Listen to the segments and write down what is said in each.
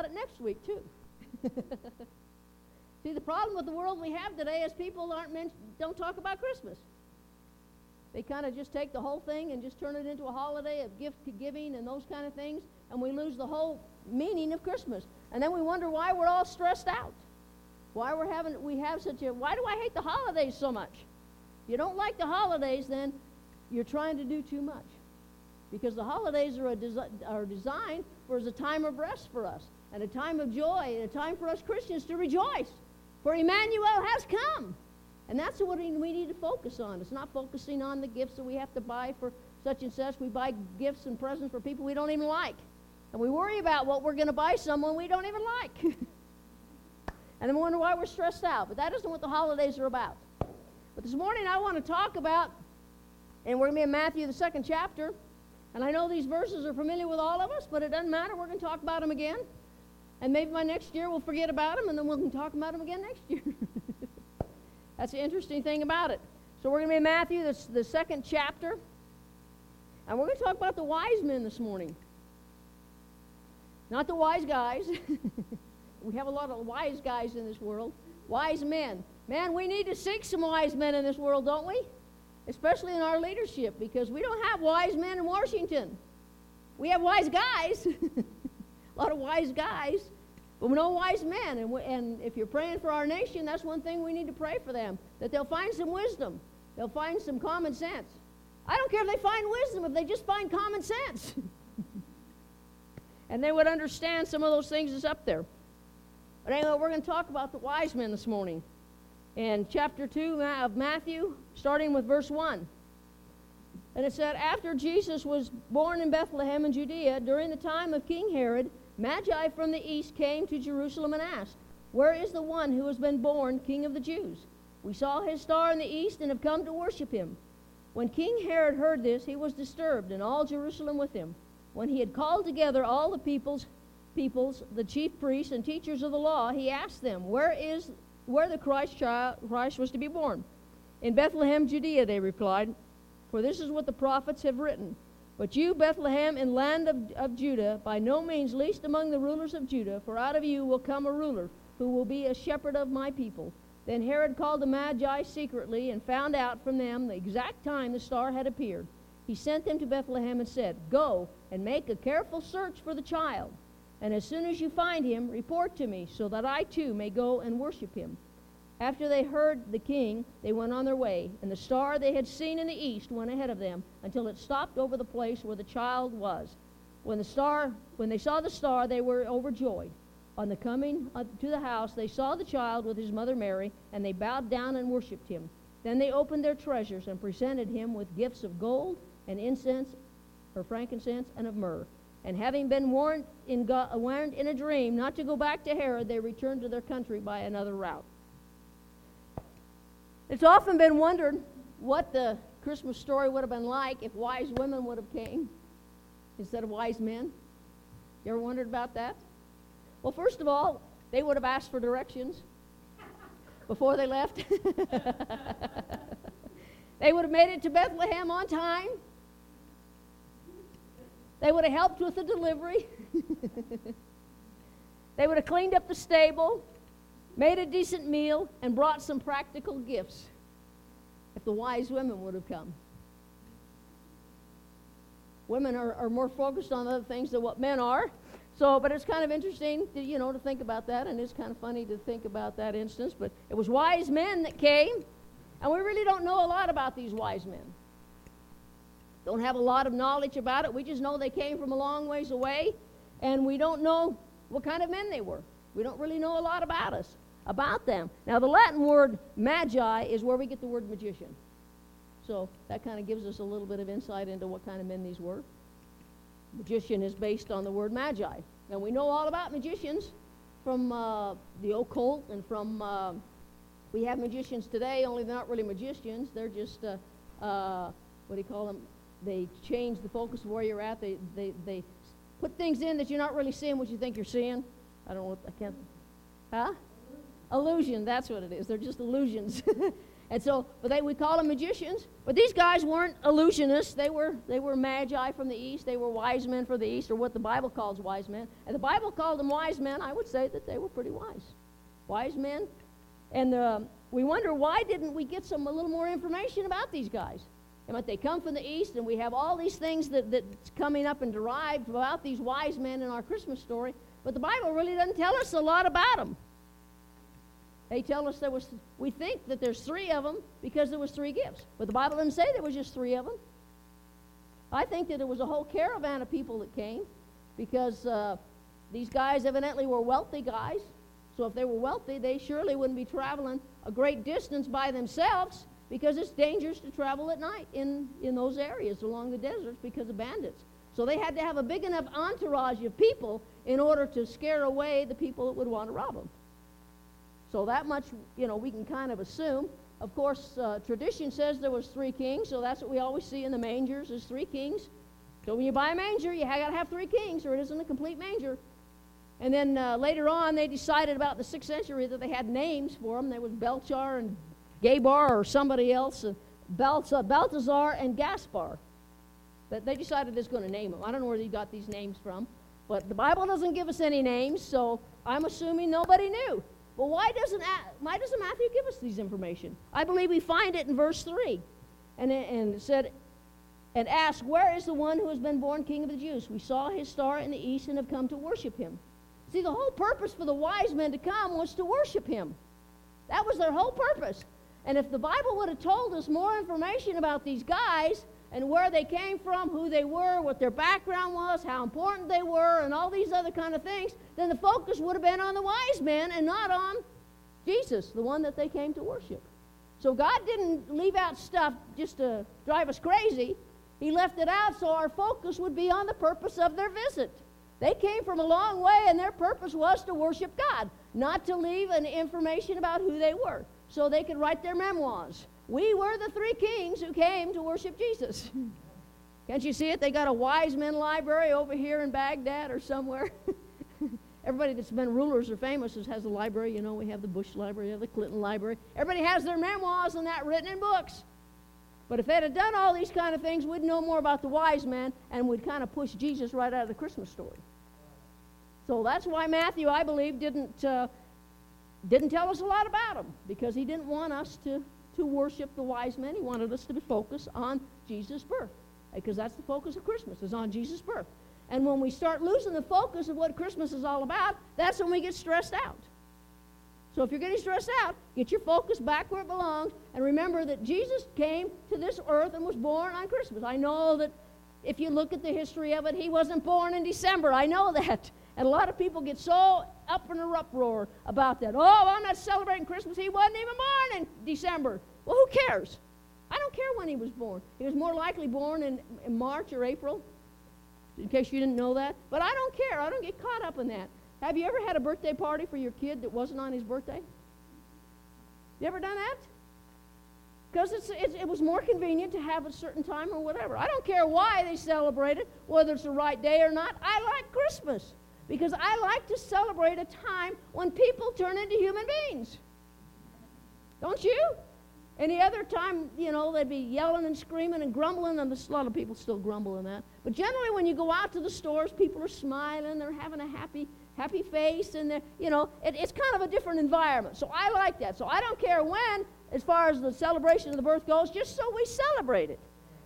about it next week, too. See, the problem with the world we have today is people aren't men- don't talk about Christmas. They kind of just take the whole thing and just turn it into a holiday of gift giving and those kind of things, and we lose the whole meaning of Christmas. And then we wonder why we're all stressed out. Why we're having we have such a why do I hate the holidays so much? If you don't like the holidays, then you're trying to do too much. Because the holidays are, a desi- are designed for as a time of rest for us, and a time of joy, and a time for us Christians to rejoice. For Emmanuel has come. And that's what we need to focus on. It's not focusing on the gifts that we have to buy for such and such. We buy gifts and presents for people we don't even like. And we worry about what we're going to buy someone we don't even like. and then we wonder why we're stressed out. But that isn't what the holidays are about. But this morning I want to talk about, and we're going to be in Matthew, the second chapter. And I know these verses are familiar with all of us, but it doesn't matter. We're going to talk about them again. And maybe by next year we'll forget about them, and then we'll talk about them again next year. That's the interesting thing about it. So we're going to be in Matthew, the, the second chapter. And we're going to talk about the wise men this morning. Not the wise guys. we have a lot of wise guys in this world. Wise men. Man, we need to seek some wise men in this world, don't we? Especially in our leadership, because we don't have wise men in Washington. We have wise guys, a lot of wise guys, but no wise men. And, we, and if you're praying for our nation, that's one thing we need to pray for them that they'll find some wisdom, they'll find some common sense. I don't care if they find wisdom, if they just find common sense. and they would understand some of those things that's up there. But anyway, we're going to talk about the wise men this morning. In chapter 2 of Matthew, starting with verse 1. And it said, After Jesus was born in Bethlehem in Judea, during the time of King Herod, Magi from the east came to Jerusalem and asked, Where is the one who has been born King of the Jews? We saw his star in the east and have come to worship him. When King Herod heard this, he was disturbed, and all Jerusalem with him. When he had called together all the peoples, peoples, the chief priests and teachers of the law, he asked them, Where is where the Christ child Christ was to be born? In Bethlehem, Judea, they replied, for this is what the prophets have written. But you, Bethlehem, in land of, of Judah, by no means least among the rulers of Judah, for out of you will come a ruler who will be a shepherd of my people. Then Herod called the Magi secretly and found out from them the exact time the star had appeared. He sent them to Bethlehem and said, Go and make a careful search for the child. And as soon as you find him, report to me, so that I too may go and worship him. After they heard the king, they went on their way, and the star they had seen in the east went ahead of them until it stopped over the place where the child was. When the star, when they saw the star, they were overjoyed. On the coming to the house, they saw the child with his mother Mary, and they bowed down and worshipped him. Then they opened their treasures and presented him with gifts of gold and incense, or frankincense, and of myrrh. And having been warned in, warned in a dream not to go back to Herod, they returned to their country by another route. It's often been wondered what the Christmas story would have been like if wise women would have came instead of wise men. You ever wondered about that? Well, first of all, they would have asked for directions before they left. they would have made it to Bethlehem on time. They would have helped with the delivery. they would have cleaned up the stable, made a decent meal, and brought some practical gifts if the wise women would have come. Women are, are more focused on other things than what men are. So, but it's kind of interesting, to, you know, to think about that, and it's kind of funny to think about that instance. But it was wise men that came, and we really don't know a lot about these wise men. Don't have a lot of knowledge about it. We just know they came from a long ways away, and we don't know what kind of men they were. We don't really know a lot about us, about them. Now, the Latin word magi is where we get the word magician. So that kind of gives us a little bit of insight into what kind of men these were. Magician is based on the word magi. And we know all about magicians from uh, the occult and from, uh, we have magicians today, only they're not really magicians. They're just, uh, uh what do you call them? They change the focus of where you're at. They, they, they put things in that you're not really seeing what you think you're seeing. I don't know I can't, huh? Illusion, that's what it is. They're just illusions. And so, but they we call them magicians. But these guys weren't illusionists. They were they were magi from the east. They were wise men from the east, or what the Bible calls wise men. And the Bible called them wise men. I would say that they were pretty wise, wise men. And uh, we wonder why didn't we get some a little more information about these guys? And but they come from the east, and we have all these things that, that's coming up and derived about these wise men in our Christmas story. But the Bible really doesn't tell us a lot about them. They tell us there was, we think that there's three of them because there was three gifts. But the Bible doesn't say there was just three of them. I think that there was a whole caravan of people that came because uh, these guys evidently were wealthy guys. So if they were wealthy, they surely wouldn't be traveling a great distance by themselves because it's dangerous to travel at night in, in those areas along the deserts because of bandits. So they had to have a big enough entourage of people in order to scare away the people that would want to rob them. So that much, you know, we can kind of assume. Of course, uh, tradition says there was three kings, so that's what we always see in the mangers is three kings. So when you buy a manger, you got to have three kings, or it isn't a complete manger. And then uh, later on, they decided about the sixth century that they had names for them. There was Belchar and Gabar or somebody else, and Balthazar and Gaspar. That they decided they're going to name them. I don't know where they got these names from, but the Bible doesn't give us any names, so I'm assuming nobody knew. Well, why doesn't, why doesn't Matthew give us these information? I believe we find it in verse 3. And, and it said, and asked, Where is the one who has been born king of the Jews? We saw his star in the east and have come to worship him. See, the whole purpose for the wise men to come was to worship him. That was their whole purpose. And if the Bible would have told us more information about these guys and where they came from, who they were, what their background was, how important they were, and all these other kind of things, then the focus would have been on the wise men and not on Jesus, the one that they came to worship. So God didn't leave out stuff just to drive us crazy. He left it out so our focus would be on the purpose of their visit. They came from a long way, and their purpose was to worship God, not to leave an information about who they were, so they could write their memoirs. We were the three kings who came to worship Jesus. Can't you see it? They got a wise men library over here in Baghdad or somewhere. Everybody that's been rulers or famous has a library. You know, we have the Bush Library, we have the Clinton Library. Everybody has their memoirs and that written in books. But if they'd have done all these kind of things, we'd know more about the wise men and we'd kind of push Jesus right out of the Christmas story. So that's why Matthew, I believe, didn't, uh, didn't tell us a lot about him because he didn't want us to to worship the wise men. He wanted us to be focused on Jesus' birth because that's the focus of Christmas is on Jesus' birth. And when we start losing the focus of what Christmas is all about, that's when we get stressed out. So if you're getting stressed out, get your focus back where it belongs and remember that Jesus came to this earth and was born on Christmas. I know that if you look at the history of it, he wasn't born in December. I know that. And a lot of people get so up in an uproar about that. Oh, I'm not celebrating Christmas. He wasn't even born in December. Well, who cares? I don't care when he was born. He was more likely born in, in March or April, in case you didn't know that. But I don't care. I don't get caught up in that. Have you ever had a birthday party for your kid that wasn't on his birthday? You ever done that? Because it's, it's, it was more convenient to have a certain time or whatever. I don't care why they celebrate it, whether it's the right day or not. I like Christmas because I like to celebrate a time when people turn into human beings. Don't you? Any other time, you know, they'd be yelling and screaming and grumbling, and there's a lot of people still grumbling that. But generally, when you go out to the stores, people are smiling, they're having a happy, happy face, and they're, you know, it, it's kind of a different environment. So I like that. So I don't care when, as far as the celebration of the birth goes, just so we celebrate it.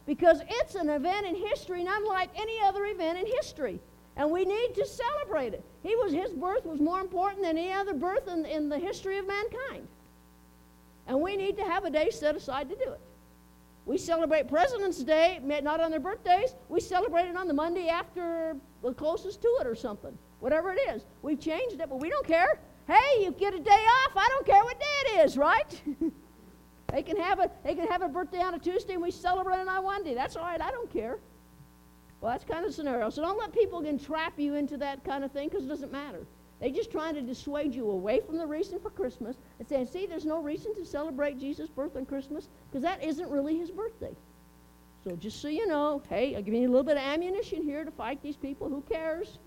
Because it's an event in history, not like any other event in history and we need to celebrate it. He was, his birth was more important than any other birth in, in the history of mankind. And we need to have a day set aside to do it. We celebrate President's Day, not on their birthdays. We celebrate it on the Monday after the closest to it or something. Whatever it is. We've changed it, but we don't care. Hey, you get a day off. I don't care what day it is, right? they can have a they can have a birthday on a Tuesday and we celebrate it on Monday. That's all right. I don't care. Well, that's kind of the scenario. So don't let people entrap you into that kind of thing because it doesn't matter. They're just trying to dissuade you away from the reason for Christmas and saying, see, there's no reason to celebrate Jesus' birth on Christmas because that isn't really his birthday. So just so you know, hey, I'll give you a little bit of ammunition here to fight these people. Who cares?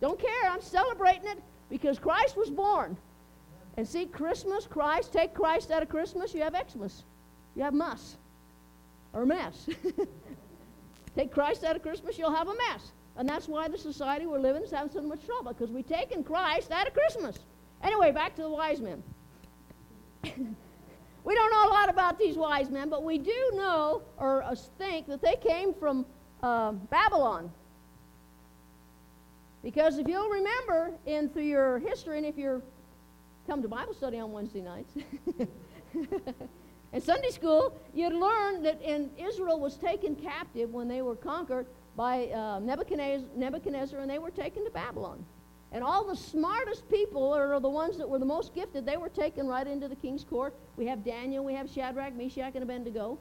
Don't care. I'm celebrating it because Christ was born. And see, Christmas, Christ, take Christ out of Christmas, you have Xmas. you have muss or mess. Take Christ out of Christmas, you'll have a mess. And that's why the society we're living is having so much trouble, because we've taken Christ out of Christmas. Anyway, back to the wise men. we don't know a lot about these wise men, but we do know or uh, think that they came from uh, Babylon. Because if you'll remember in through your history, and if you're come to Bible study on Wednesday nights, in Sunday school, you'd learn that in Israel was taken captive when they were conquered by uh, Nebuchadnezzar, Nebuchadnezzar, and they were taken to Babylon. And all the smartest people, are the ones that were the most gifted, they were taken right into the king's court. We have Daniel, we have Shadrach, Meshach, and Abednego.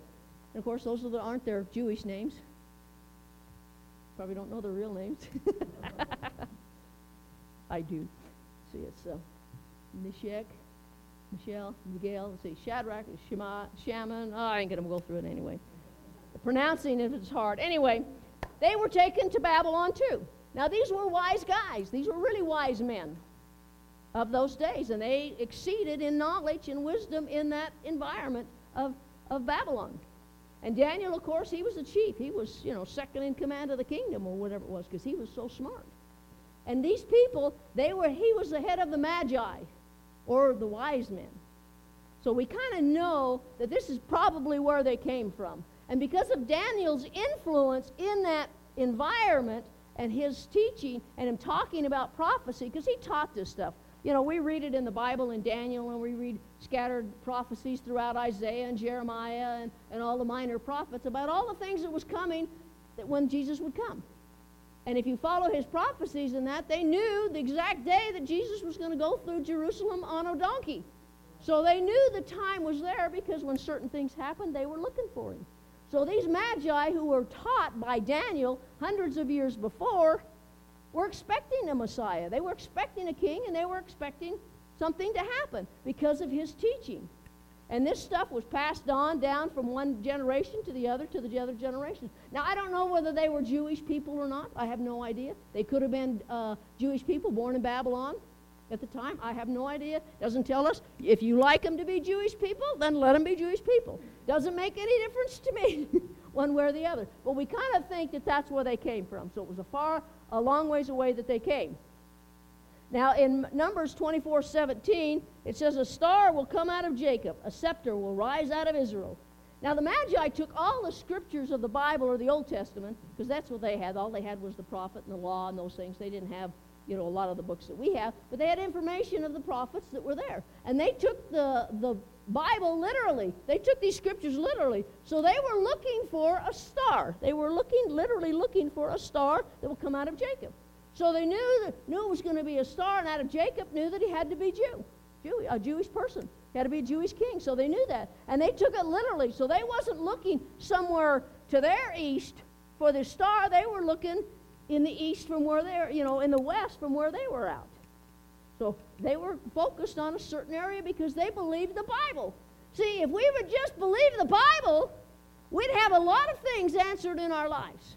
And of course, those are the, aren't their Jewish names. Probably don't know their real names. I do. See, it's uh, Meshach, Michelle, Miguel. Let's see, Shadrach, Shema, Shaman. Oh, I ain't going to go through it anyway. The pronouncing it is hard. Anyway, they were taken to Babylon too. Now, these were wise guys. These were really wise men of those days, and they exceeded in knowledge and wisdom in that environment of, of Babylon. And Daniel, of course, he was the chief. He was, you know, second in command of the kingdom or whatever it was because he was so smart. And these people, they were, he was the head of the magi or the wise men. So we kind of know that this is probably where they came from. And because of Daniel's influence in that environment and his teaching and him talking about prophecy, because he taught this stuff. You know, we read it in the Bible in Daniel, and we read scattered prophecies throughout Isaiah and Jeremiah and, and all the minor prophets about all the things that was coming that when Jesus would come. And if you follow his prophecies in that, they knew the exact day that Jesus was going to go through Jerusalem on a donkey. So they knew the time was there because when certain things happened, they were looking for him. So these magi who were taught by Daniel hundreds of years before were expecting a Messiah. They were expecting a king and they were expecting something to happen because of his teaching. And this stuff was passed on down from one generation to the other to the other generation. Now, I don't know whether they were Jewish people or not. I have no idea. They could have been uh, Jewish people born in Babylon at the time. I have no idea. Doesn't tell us. If you like them to be Jewish people, then let them be Jewish people. Doesn't make any difference to me, one way or the other. But we kind of think that that's where they came from. So it was a far, a long ways away that they came. Now, in Numbers 24 17, it says, A star will come out of Jacob, a scepter will rise out of Israel. Now, the Magi took all the scriptures of the Bible or the Old Testament, because that's what they had. All they had was the prophet and the law and those things. They didn't have you know, a lot of the books that we have, but they had information of the prophets that were there. And they took the, the Bible literally. They took these scriptures literally. So they were looking for a star. They were looking, literally looking for a star that will come out of Jacob. So they knew that, knew it was going to be a star, and out of Jacob knew that he had to be Jew, Jew a Jewish person. He had to be a Jewish king. So they knew that. And they took it literally. So they wasn't looking somewhere to their east for the star. They were looking in the east from where they're, you know, in the west from where they were out. So they were focused on a certain area because they believed the Bible. See, if we would just believe the Bible, we'd have a lot of things answered in our lives.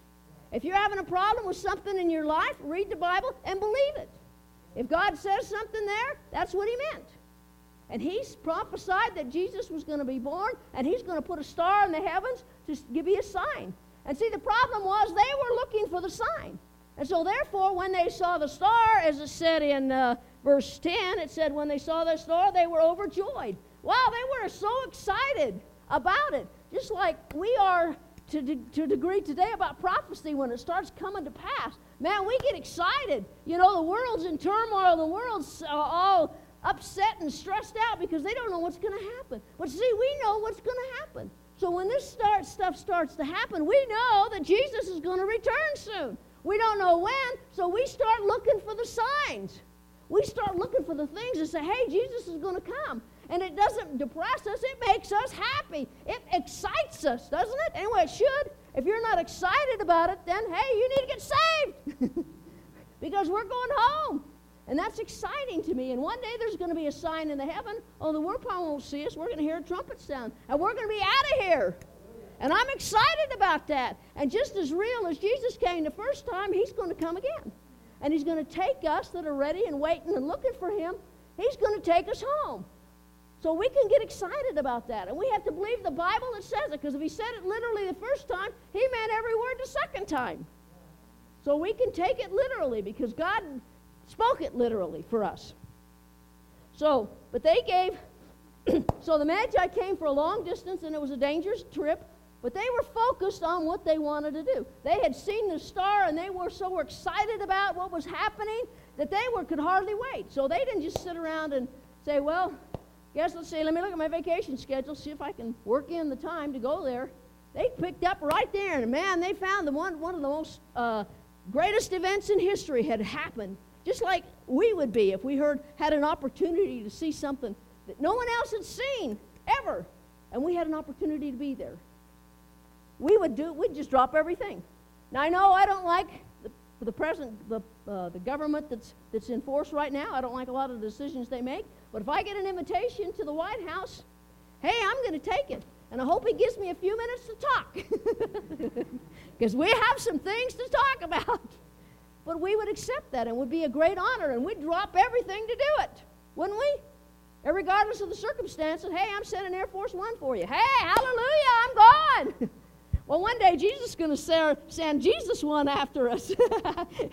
If you're having a problem with something in your life, read the Bible and believe it. If God says something there, that's what He meant. And He's prophesied that Jesus was going to be born, and He's going to put a star in the heavens to give you a sign. And see, the problem was they were looking for the sign. And so, therefore, when they saw the star, as it said in uh, verse 10, it said, when they saw the star, they were overjoyed. Wow, they were so excited about it. Just like we are to, de- to a degree today about prophecy when it starts coming to pass. Man, we get excited. You know, the world's in turmoil, the world's uh, all upset and stressed out because they don't know what's going to happen. But see, we know what's going to happen. So when this start, stuff starts to happen, we know that Jesus is going to return soon. We don't know when, so we start looking for the signs. We start looking for the things that say, hey, Jesus is going to come. And it doesn't depress us, it makes us happy. It excites us, doesn't it? Anyway, it should. If you're not excited about it, then hey, you need to get saved. because we're going home. And that's exciting to me. And one day there's going to be a sign in the heaven. Oh, the world probably won't see us. We're going to hear a trumpet sound. And we're going to be out of here. And I'm excited about that. And just as real as Jesus came the first time, he's going to come again. And he's going to take us that are ready and waiting and looking for him. He's going to take us home. So we can get excited about that. And we have to believe the Bible that says it, because if he said it literally the first time, he meant every word the second time. So we can take it literally because God spoke it literally for us. So, but they gave, so the Magi came for a long distance and it was a dangerous trip, but they were focused on what they wanted to do. They had seen the star and they were so excited about what was happening that they were, could hardly wait. So they didn't just sit around and say, well, guess let's see, let me look at my vacation schedule, see if I can work in the time to go there. They picked up right there, and man, they found the one, one of the most uh, greatest events in history had happened just like we would be if we heard had an opportunity to see something that no one else had seen ever, and we had an opportunity to be there. We would do. We'd just drop everything. Now I know I don't like the, the present the uh, the government that's that's in force right now. I don't like a lot of the decisions they make. But if I get an invitation to the White House, hey, I'm going to take it. And I hope he gives me a few minutes to talk. Because we have some things to talk about. But we would accept that and would be a great honor and we'd drop everything to do it, wouldn't we? Regardless of the circumstances, hey, I'm sending Air Force One for you. Hey, hallelujah, I'm gone. well, one day Jesus is going to send Jesus one after us,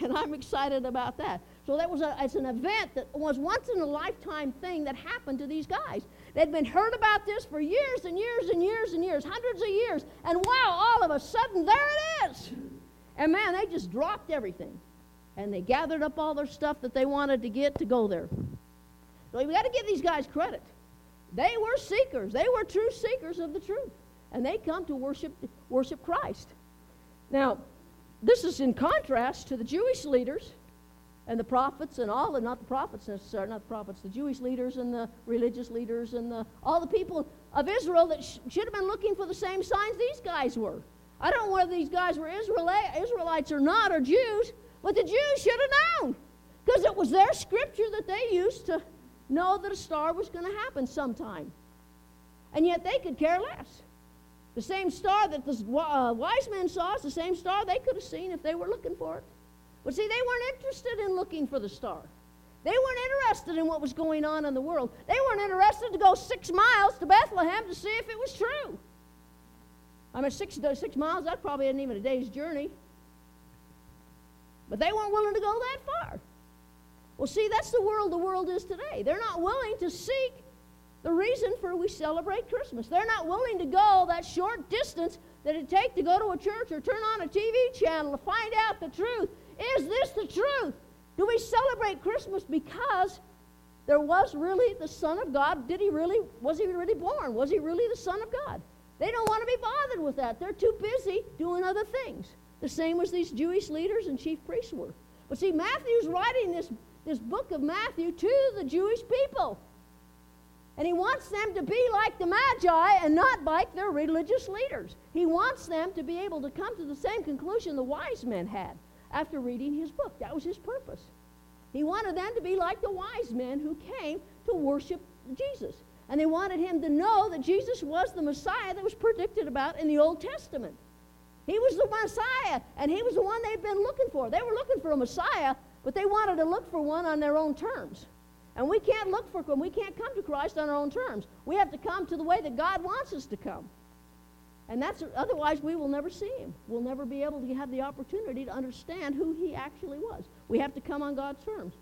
and I'm excited about that. So that was a, it's an event that was once in a lifetime thing that happened to these guys. They'd been heard about this for years and years and years and years, hundreds of years, and wow, all of a sudden there it is. And man, they just dropped everything and they gathered up all their stuff that they wanted to get to go there. So we got to give these guys credit. They were seekers. They were true seekers of the truth, and they come to worship worship Christ. Now, this is in contrast to the Jewish leaders and the prophets and all, and not the prophets necessarily, not the prophets, the Jewish leaders and the religious leaders and the, all the people of Israel that sh- should have been looking for the same signs these guys were. I don't know whether these guys were Israelites or not, or Jews, but the Jews should have known because it was their scripture that they used to know that a star was going to happen sometime. And yet they could care less. The same star that the uh, wise men saw is the same star they could have seen if they were looking for it. But see, they weren't interested in looking for the star. They weren't interested in what was going on in the world. They weren't interested to go six miles to Bethlehem to see if it was true. I mean, six, six miles, that probably isn't even a day's journey. But they weren't willing to go that far. Well, see, that's the world the world is today. They're not willing to seek the reason for we celebrate Christmas. They're not willing to go that short distance that it takes to go to a church or turn on a TV channel to find out the truth. Is this the truth? Do we celebrate Christmas because there was really the Son of God? Did he really, was he really born? Was he really the Son of God? They don't want to be bothered with that. They're too busy doing other things the same as these Jewish leaders and chief priests were. But see, Matthew's writing this, this book of Matthew to the Jewish people. And he wants them to be like the Magi and not like their religious leaders. He wants them to be able to come to the same conclusion the wise men had after reading his book. That was his purpose. He wanted them to be like the wise men who came to worship Jesus. And they wanted him to know that Jesus was the Messiah that was predicted about in the Old Testament. He was the Messiah, and he was the one they'd been looking for. They were looking for a Messiah, but they wanted to look for one on their own terms. And we can't look for we can't come to Christ on our own terms. We have to come to the way that God wants us to come. And that's otherwise we will never see him. We'll never be able to have the opportunity to understand who he actually was. We have to come on God's terms.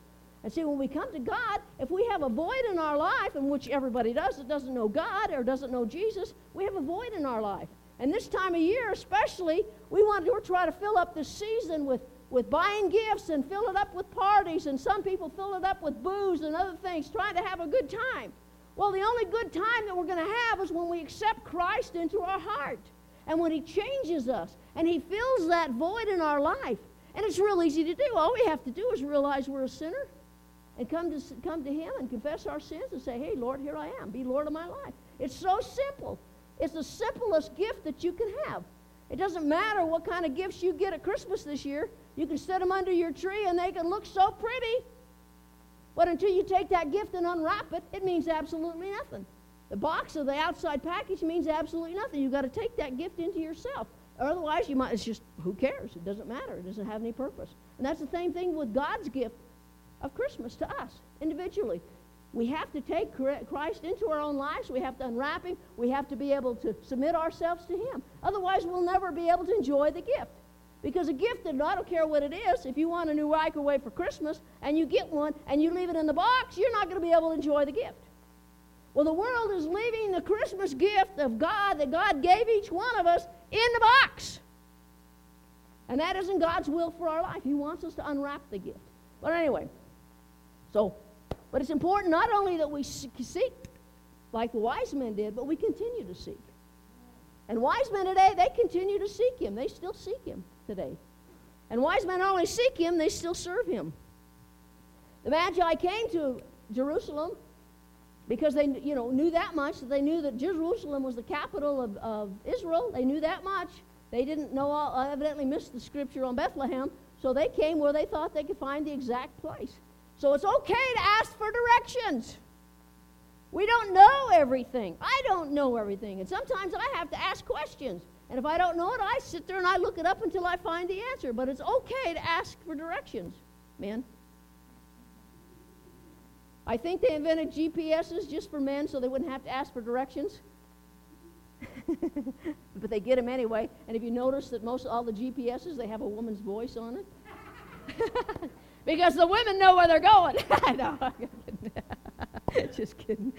And see, when we come to God, if we have a void in our life, in which everybody does that doesn't know God or doesn't know Jesus, we have a void in our life. And this time of year, especially, we want to try to fill up the season with, with buying gifts and fill it up with parties. And some people fill it up with booze and other things, trying to have a good time. Well, the only good time that we're going to have is when we accept Christ into our heart and when He changes us and He fills that void in our life. And it's real easy to do. All we have to do is realize we're a sinner and come to, come to Him and confess our sins and say, Hey, Lord, here I am. Be Lord of my life. It's so simple. It's the simplest gift that you can have. It doesn't matter what kind of gifts you get at Christmas this year. You can set them under your tree and they can look so pretty. But until you take that gift and unwrap it, it means absolutely nothing. The box or the outside package means absolutely nothing. You've got to take that gift into yourself. Otherwise, you might, it's just, who cares? It doesn't matter. It doesn't have any purpose. And that's the same thing with God's gift of Christmas to us individually. We have to take Christ into our own lives. We have to unwrap Him. We have to be able to submit ourselves to Him. Otherwise, we'll never be able to enjoy the gift. Because a gift that I don't care what it is, if you want a new microwave for Christmas and you get one and you leave it in the box, you're not going to be able to enjoy the gift. Well, the world is leaving the Christmas gift of God that God gave each one of us in the box. And that isn't God's will for our life. He wants us to unwrap the gift. But anyway, so, but it's important not only that we seek like the wise men did, but we continue to seek. And wise men today, they continue to seek Him. They still seek Him today. And wise men only seek Him, they still serve Him. The Magi came to Jerusalem because they you know, knew that much, they knew that Jerusalem was the capital of, of Israel. They knew that much. They didn't know, all, uh, evidently missed the scripture on Bethlehem, so they came where they thought they could find the exact place. So it's okay to ask for directions. We don't know everything. I don't know everything. And sometimes I have to ask questions. And if I don't know it, I sit there and I look it up until I find the answer. But it's okay to ask for directions, man. I think they invented GPSs just for men so they wouldn't have to ask for directions. but they get them anyway. And if you notice that most all the GPSs, they have a woman's voice on it. because the women know where they're going. no, just kidding.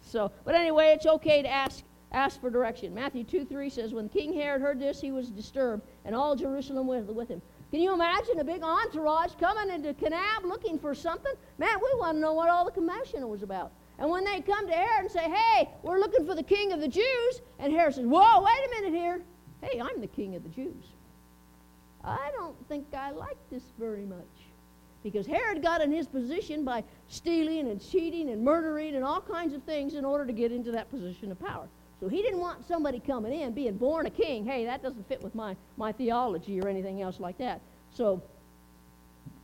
so, but anyway, it's okay to ask ask for direction. Matthew 2 3 says, When King Herod heard this, he was disturbed, and all Jerusalem with, with him. Can you imagine a big entourage coming into Kanab looking for something? Man, we want to know what all the commotion was about. And when they come to Herod and say, Hey, we're looking for the king of the Jews, and Herod says, Whoa, wait a minute here. Hey, I'm the king of the Jews. I don't think I like this very much. Because Herod got in his position by stealing and cheating and murdering and all kinds of things in order to get into that position of power. So he didn't want somebody coming in, being born a king. Hey, that doesn't fit with my, my theology or anything else like that. So,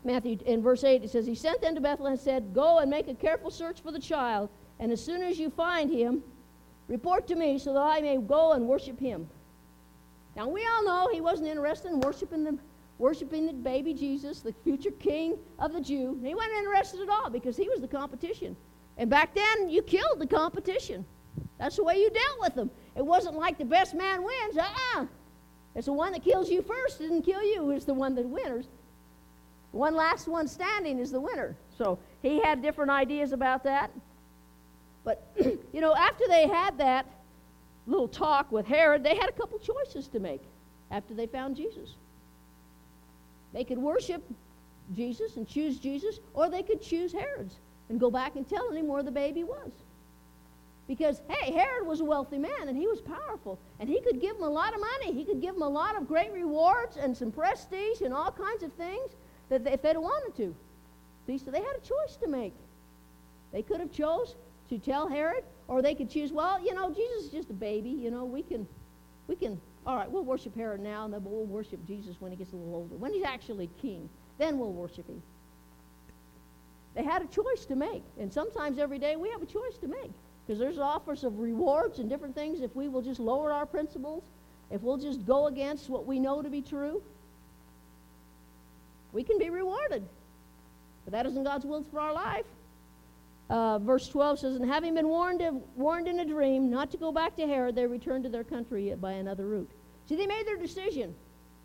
Matthew, in verse 8, it says, He sent them to Bethlehem and said, Go and make a careful search for the child, and as soon as you find him, report to me so that I may go and worship him. Now, we all know he wasn't interested in worshiping the, worshiping the baby Jesus, the future king of the Jew. He wasn't interested at all because he was the competition. And back then, you killed the competition. That's the way you dealt with them. It wasn't like the best man wins. Uh-uh. It's the one that kills you first didn't kill you is the one that wins. One last one standing is the winner. So he had different ideas about that. But, you know, after they had that little talk with Herod, they had a couple choices to make after they found Jesus. They could worship Jesus and choose Jesus, or they could choose Herod's and go back and tell him where the baby was. Because, hey, Herod was a wealthy man and he was powerful. And he could give them a lot of money. He could give them a lot of great rewards and some prestige and all kinds of things that they, if they'd wanted to. See, so they had a choice to make. They could have chose to tell Herod, or they could choose, well, you know, Jesus is just a baby. You know, we can, we can, all right, we'll worship Herod now, and then we'll worship Jesus when he gets a little older. When he's actually king, then we'll worship him. They had a choice to make. And sometimes every day we have a choice to make. Because there's offers of rewards and different things if we will just lower our principles, if we'll just go against what we know to be true. We can be rewarded. But that isn't God's will for our life. Uh, verse 12 says, And having been warned, of, warned in a dream not to go back to Herod, they returned to their country by another route. See, they made their decision.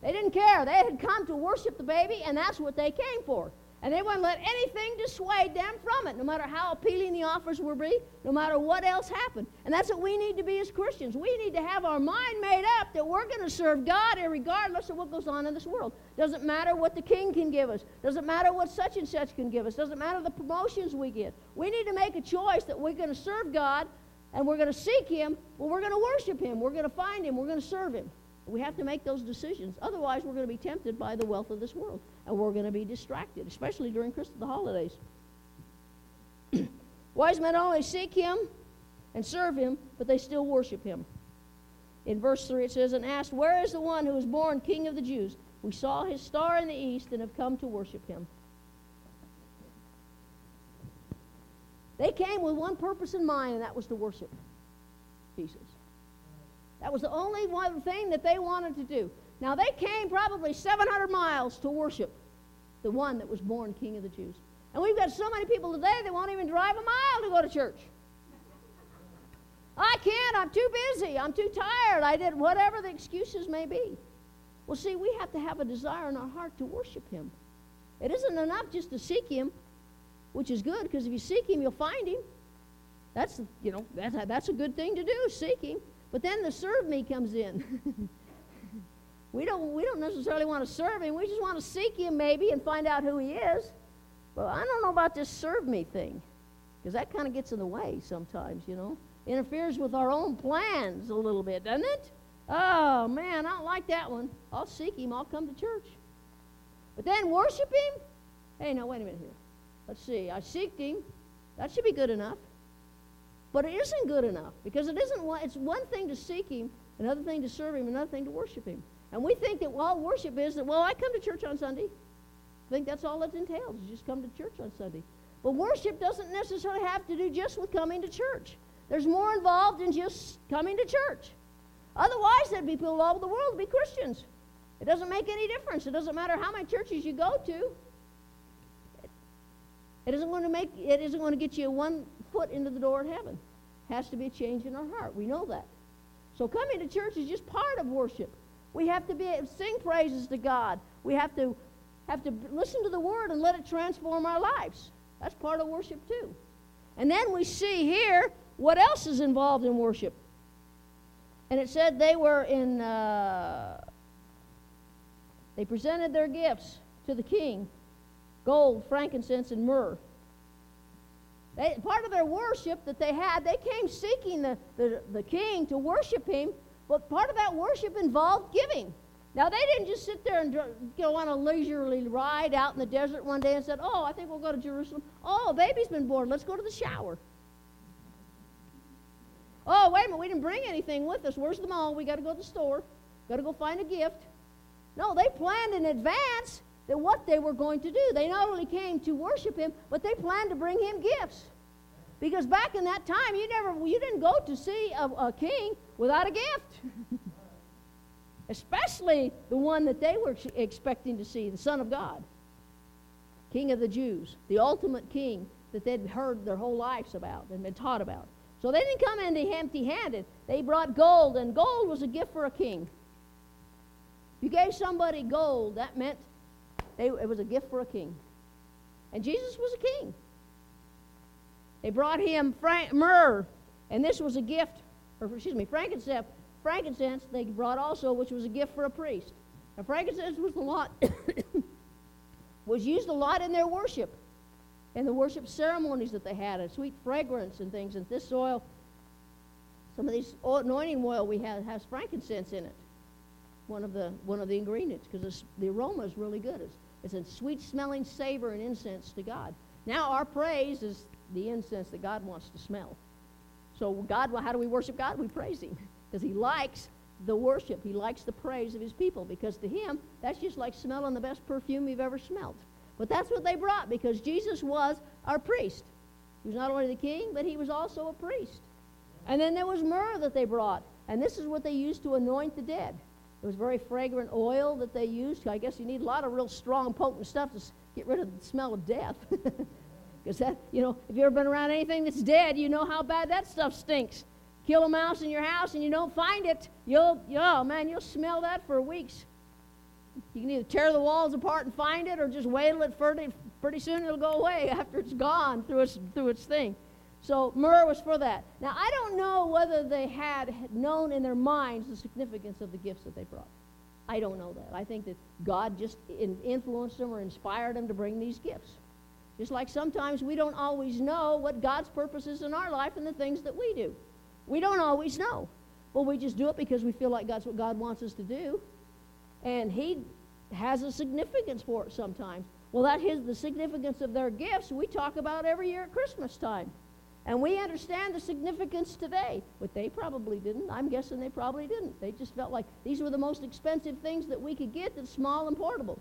They didn't care. They had come to worship the baby, and that's what they came for. And they wouldn't let anything dissuade them from it, no matter how appealing the offers will be, no matter what else happened. And that's what we need to be as Christians. We need to have our mind made up that we're going to serve God regardless of what goes on in this world. Doesn't matter what the king can give us. Doesn't matter what such and such can give us. Doesn't matter the promotions we get. We need to make a choice that we're going to serve God and we're going to seek Him. Well, we're going to worship Him. We're going to find Him. We're going to serve Him. We have to make those decisions. Otherwise, we're going to be tempted by the wealth of this world, and we're going to be distracted, especially during Christmas, the holidays. Wise men only seek him and serve him, but they still worship him. In verse 3, it says, And asked, Where is the one who was born king of the Jews? We saw his star in the east and have come to worship him. They came with one purpose in mind, and that was to worship Jesus. That was the only one thing that they wanted to do. Now, they came probably 700 miles to worship the one that was born King of the Jews. And we've got so many people today that won't even drive a mile to go to church. I can't, I'm too busy, I'm too tired, I did whatever the excuses may be. Well, see, we have to have a desire in our heart to worship Him. It isn't enough just to seek Him, which is good, because if you seek Him, you'll find Him. That's, you know, that's that's a good thing to do, seek Him. But then the serve me comes in. we, don't, we don't necessarily want to serve Him, we just want to seek Him maybe and find out who He is. But I don't know about this serve me thing, because that kind of gets in the way sometimes, you know. Interferes with our own plans a little bit, doesn't it? Oh, man, I don't like that one. I'll seek him. I'll come to church. But then worship him? Hey, now, wait a minute here. Let's see. I seeked him. That should be good enough. But it isn't good enough because it isn't one, it's one thing to seek him, another thing to serve him, another thing to worship him. And we think that, well, worship is that, well, I come to church on Sunday. I think that's all it entails, is just come to church on Sunday. But worship doesn't necessarily have to do just with coming to church. There's more involved than just coming to church. Otherwise, there'd be people all over the world be Christians. It doesn't make any difference. It doesn't matter how many churches you go to. It isn't going to make it isn't going to get you one foot into the door of heaven. Has to be a change in our heart. We know that. So coming to church is just part of worship. We have to be sing praises to God. We have to have to listen to the word and let it transform our lives. That's part of worship too. And then we see here what else is involved in worship. And it said they were in, uh, they presented their gifts to the king gold, frankincense, and myrrh. They, part of their worship that they had, they came seeking the, the, the king to worship him, but part of that worship involved giving. Now, they didn't just sit there and go on a leisurely ride out in the desert one day and said, Oh, I think we'll go to Jerusalem. Oh, a baby's been born. Let's go to the shower. Oh, wait a minute, we didn't bring anything with us. Where's the mall? We got to go to the store. Got to go find a gift. No, they planned in advance that what they were going to do. They not only came to worship him, but they planned to bring him gifts. Because back in that time, you never you didn't go to see a, a king without a gift. Especially the one that they were expecting to see, the Son of God, King of the Jews, the ultimate king that they'd heard their whole lives about and been taught about. So they didn't come in empty handed. They brought gold, and gold was a gift for a king. You gave somebody gold, that meant they, it was a gift for a king. And Jesus was a king. They brought him frank, myrrh, and this was a gift, or excuse me, frankincense. Frankincense they brought also, which was a gift for a priest. Now, frankincense was a lot was used a lot in their worship and the worship ceremonies that they had, a sweet fragrance and things. And this oil, some of these anointing oil we have has frankincense in it. One of the one of the ingredients because the aroma is really good. It's, it's a sweet smelling savor and incense to God. Now our praise is the incense that God wants to smell. So God, well, how do we worship God? We praise Him because He likes the worship. He likes the praise of His people because to Him that's just like smelling the best perfume you've ever smelled. But that's what they brought because Jesus was our priest. He was not only the king, but he was also a priest. And then there was myrrh that they brought. And this is what they used to anoint the dead. It was very fragrant oil that they used. I guess you need a lot of real strong, potent stuff to get rid of the smell of death. Because that, you know, if you've ever been around anything that's dead, you know how bad that stuff stinks. Kill a mouse in your house and you don't find it, you'll, oh man, you'll smell that for weeks. You can either tear the walls apart and find it or just wait it pretty, pretty soon it'll go away after it's gone through its, through its thing. So myrrh was for that. Now, I don't know whether they had known in their minds the significance of the gifts that they brought. I don't know that. I think that God just influenced them or inspired them to bring these gifts. Just like sometimes we don't always know what God's purpose is in our life and the things that we do. We don't always know. But we just do it because we feel like that's what God wants us to do and he has a significance for it sometimes. Well, that is the significance of their gifts we talk about every year at Christmas time. And we understand the significance today, but they probably didn't. I'm guessing they probably didn't. They just felt like these were the most expensive things that we could get that's small and portable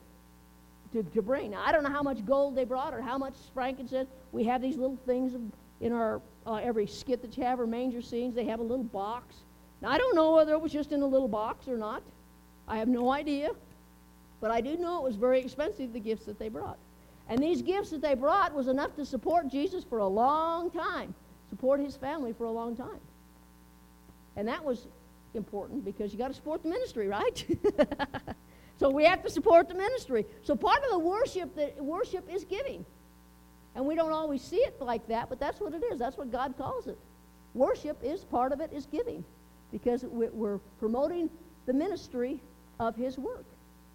to, to bring. Now, I don't know how much gold they brought or how much frankincense. We have these little things in our uh, every skit that you have or manger scenes. They have a little box. Now, I don't know whether it was just in a little box or not. I have no idea. But I do know it was very expensive, the gifts that they brought. And these gifts that they brought was enough to support Jesus for a long time, support his family for a long time. And that was important because you got to support the ministry, right? so we have to support the ministry. So part of the worship that worship is giving. And we don't always see it like that, but that's what it is. That's what God calls it. Worship is part of it is giving because we're promoting the ministry of his work.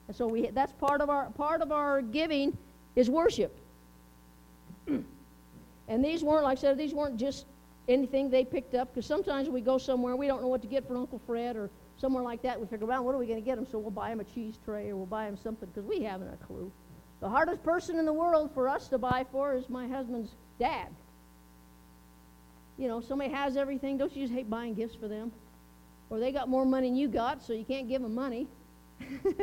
And so we that's part of our part of our giving is worship. and these weren't like I said these weren't just anything they picked up because sometimes we go somewhere we don't know what to get for Uncle Fred or somewhere like that. We figure, well, what are we going to get him? So we'll buy him a cheese tray or we'll buy him something because we haven't a clue. The hardest person in the world for us to buy for is my husband's dad. You know, somebody has everything. Don't you just hate buying gifts for them? Or they got more money than you got, so you can't give them money.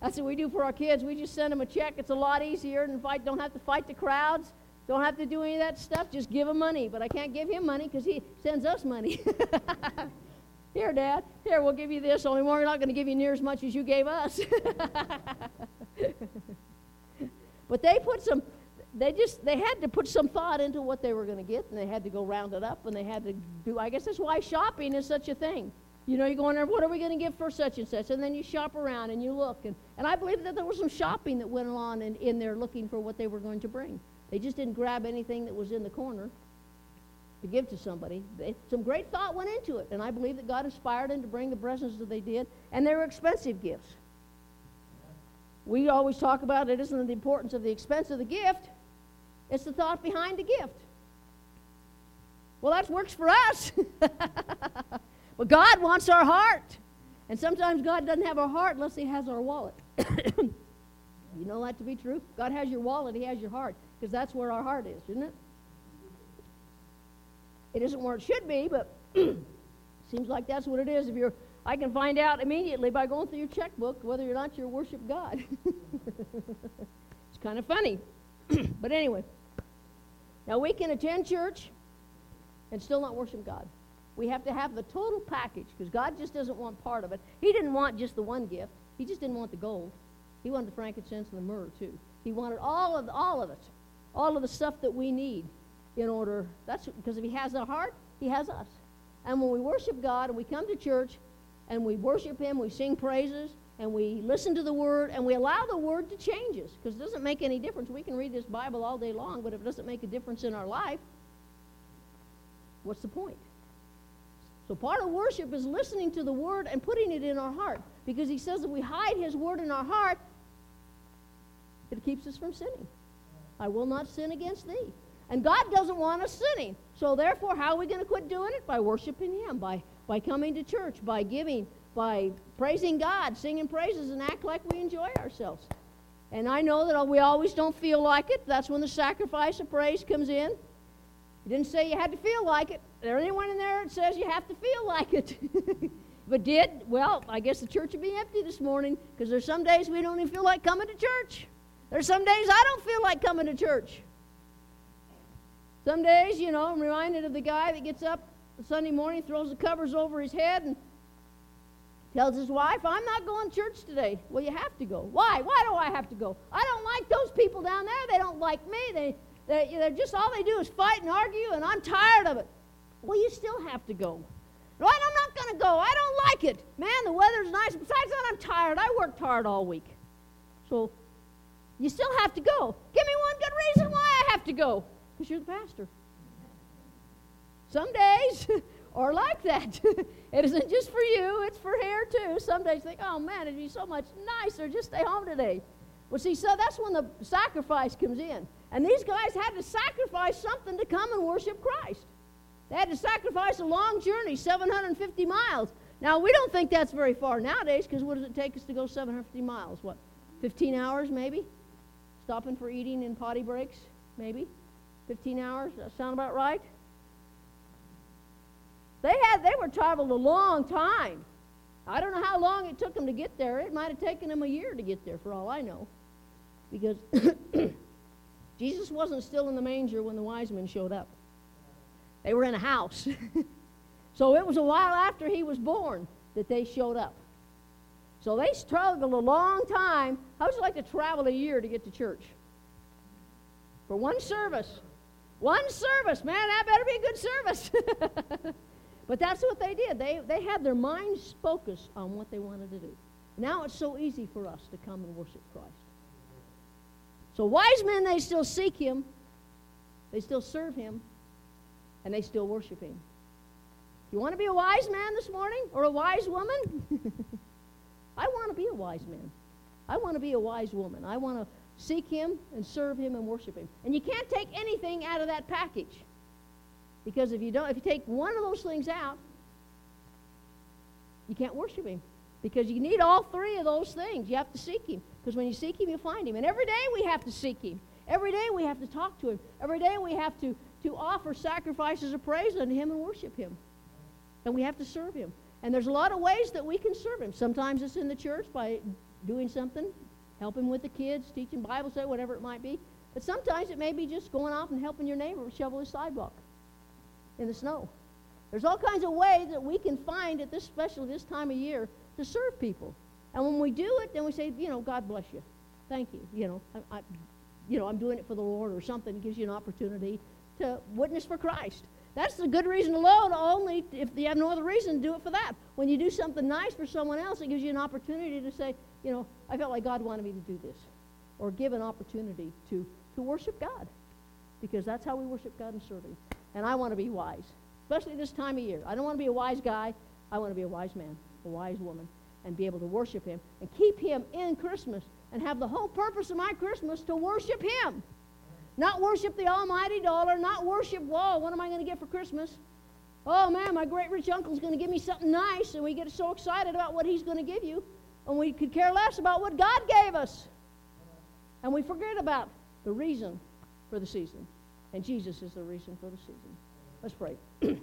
That's what we do for our kids. We just send them a check. It's a lot easier and fight. Don't have to fight the crowds. Don't have to do any of that stuff. Just give him money. But I can't give him money because he sends us money. Here, Dad. Here, we'll give you this. Only more. we're not going to give you near as much as you gave us. but they put some. They just they had to put some thought into what they were going to get, and they had to go round it up, and they had to do. I guess that's why shopping is such a thing. You know, you go in there, what are we going to get for such and such? And then you shop around and you look. And, and I believe that there was some shopping that went on in, in there looking for what they were going to bring. They just didn't grab anything that was in the corner to give to somebody. They, some great thought went into it, and I believe that God inspired them to bring the presents that they did, and they were expensive gifts. We always talk about it isn't the importance of the expense of the gift, it's the thought behind the gift. Well, that works for us. but God wants our heart. And sometimes God doesn't have our heart unless He has our wallet. you know that to be true? God has your wallet, He has your heart because that's where our heart is, isn't it? It isn't where it should be, but seems like that's what it is. If you're, I can find out immediately by going through your checkbook whether or not you worship God. it's kind of funny, but anyway. Now we can attend church and still not worship God. We have to have the total package because God just doesn't want part of it. He didn't want just the one gift. He just didn't want the gold. He wanted the frankincense and the myrrh too. He wanted all of all of it all of the stuff that we need in order. That's because if He has our heart, He has us. And when we worship God and we come to church and we worship Him, we sing praises and we listen to the Word and we allow the Word to change us because it doesn't make any difference. We can read this Bible all day long, but if it doesn't make a difference in our life, what's the point? So part of worship is listening to the Word and putting it in our heart because He says if we hide His Word in our heart, it keeps us from sinning. I will not sin against thee. And God doesn't want us sinning. So therefore, how are we going to quit doing it? By worshiping Him, by, by coming to church, by giving, by praising God, singing praises, and act like we enjoy ourselves. And I know that we always don't feel like it. That's when the sacrifice of praise comes in. He didn't say you had to feel like it. There anyone in there that says you have to feel like it? but did, well, I guess the church would be empty this morning because there's some days we don't even feel like coming to church. There's some days I don't feel like coming to church. Some days, you know, I'm reminded of the guy that gets up Sunday morning, throws the covers over his head, and tells his wife, I'm not going to church today. Well, you have to go. Why? Why do I have to go? I don't like those people down there. They don't like me. They, they, they're just, all they do is fight and argue, and I'm tired of it. Well, you still have to go. No, I'm not going to go. I don't like it. Man, the weather's nice. Besides that, I'm tired. I worked hard all week. So you still have to go. Give me one good reason why I have to go. Because you're the pastor. Some days are like that. it isn't just for you, it's for here too. Some days think, oh man, it'd be so much nicer just stay home today. Well, see, so that's when the sacrifice comes in. And these guys had to sacrifice something to come and worship Christ. They had to sacrifice a long journey, 750 miles. Now, we don't think that's very far nowadays because what does it take us to go 750 miles? What, 15 hours maybe? stopping for eating and potty breaks, maybe 15 hours. That sound about right? They had they were traveled a long time. I don't know how long it took them to get there. It might have taken them a year to get there, for all I know, because Jesus wasn't still in the manger when the wise men showed up. They were in a house. so it was a while after he was born that they showed up. So they struggled a long time. How would you like to travel a year to get to church? for one service. One service, man, that better be a good service. but that's what they did. They, they had their minds focused on what they wanted to do. Now it's so easy for us to come and worship Christ. So wise men, they still seek him, they still serve him, and they still worship him. You want to be a wise man this morning or a wise woman? I want to be a wise man. I want to be a wise woman. I want to seek him and serve him and worship him. And you can't take anything out of that package. Because if you don't if you take one of those things out, you can't worship him. Because you need all three of those things. You have to seek him. Because when you seek him, you find him. And every day we have to seek him. Every day we have to talk to him. Every day we have to, to offer sacrifices of praise unto him and worship him. And we have to serve him. And there's a lot of ways that we can serve him. Sometimes it's in the church by doing something, helping with the kids, teaching Bible study, whatever it might be. But sometimes it may be just going off and helping your neighbor shovel his sidewalk in the snow. There's all kinds of ways that we can find at this special this time of year to serve people. And when we do it, then we say, you know, God bless you. Thank you. You know, I, I, you know, I'm doing it for the Lord or something. It gives you an opportunity to witness for Christ. That's a good reason alone, only if you have no other reason, do it for that. When you do something nice for someone else, it gives you an opportunity to say, you know, I felt like God wanted me to do this. Or give an opportunity to, to worship God. Because that's how we worship God in serving. And I want to be wise, especially this time of year. I don't want to be a wise guy. I want to be a wise man, a wise woman, and be able to worship Him and keep Him in Christmas and have the whole purpose of my Christmas to worship Him. Not worship the almighty dollar, not worship, whoa, what am I going to get for Christmas? Oh man, my great rich uncle's going to give me something nice, and we get so excited about what he's going to give you, and we could care less about what God gave us. And we forget about the reason for the season. And Jesus is the reason for the season. Let's pray.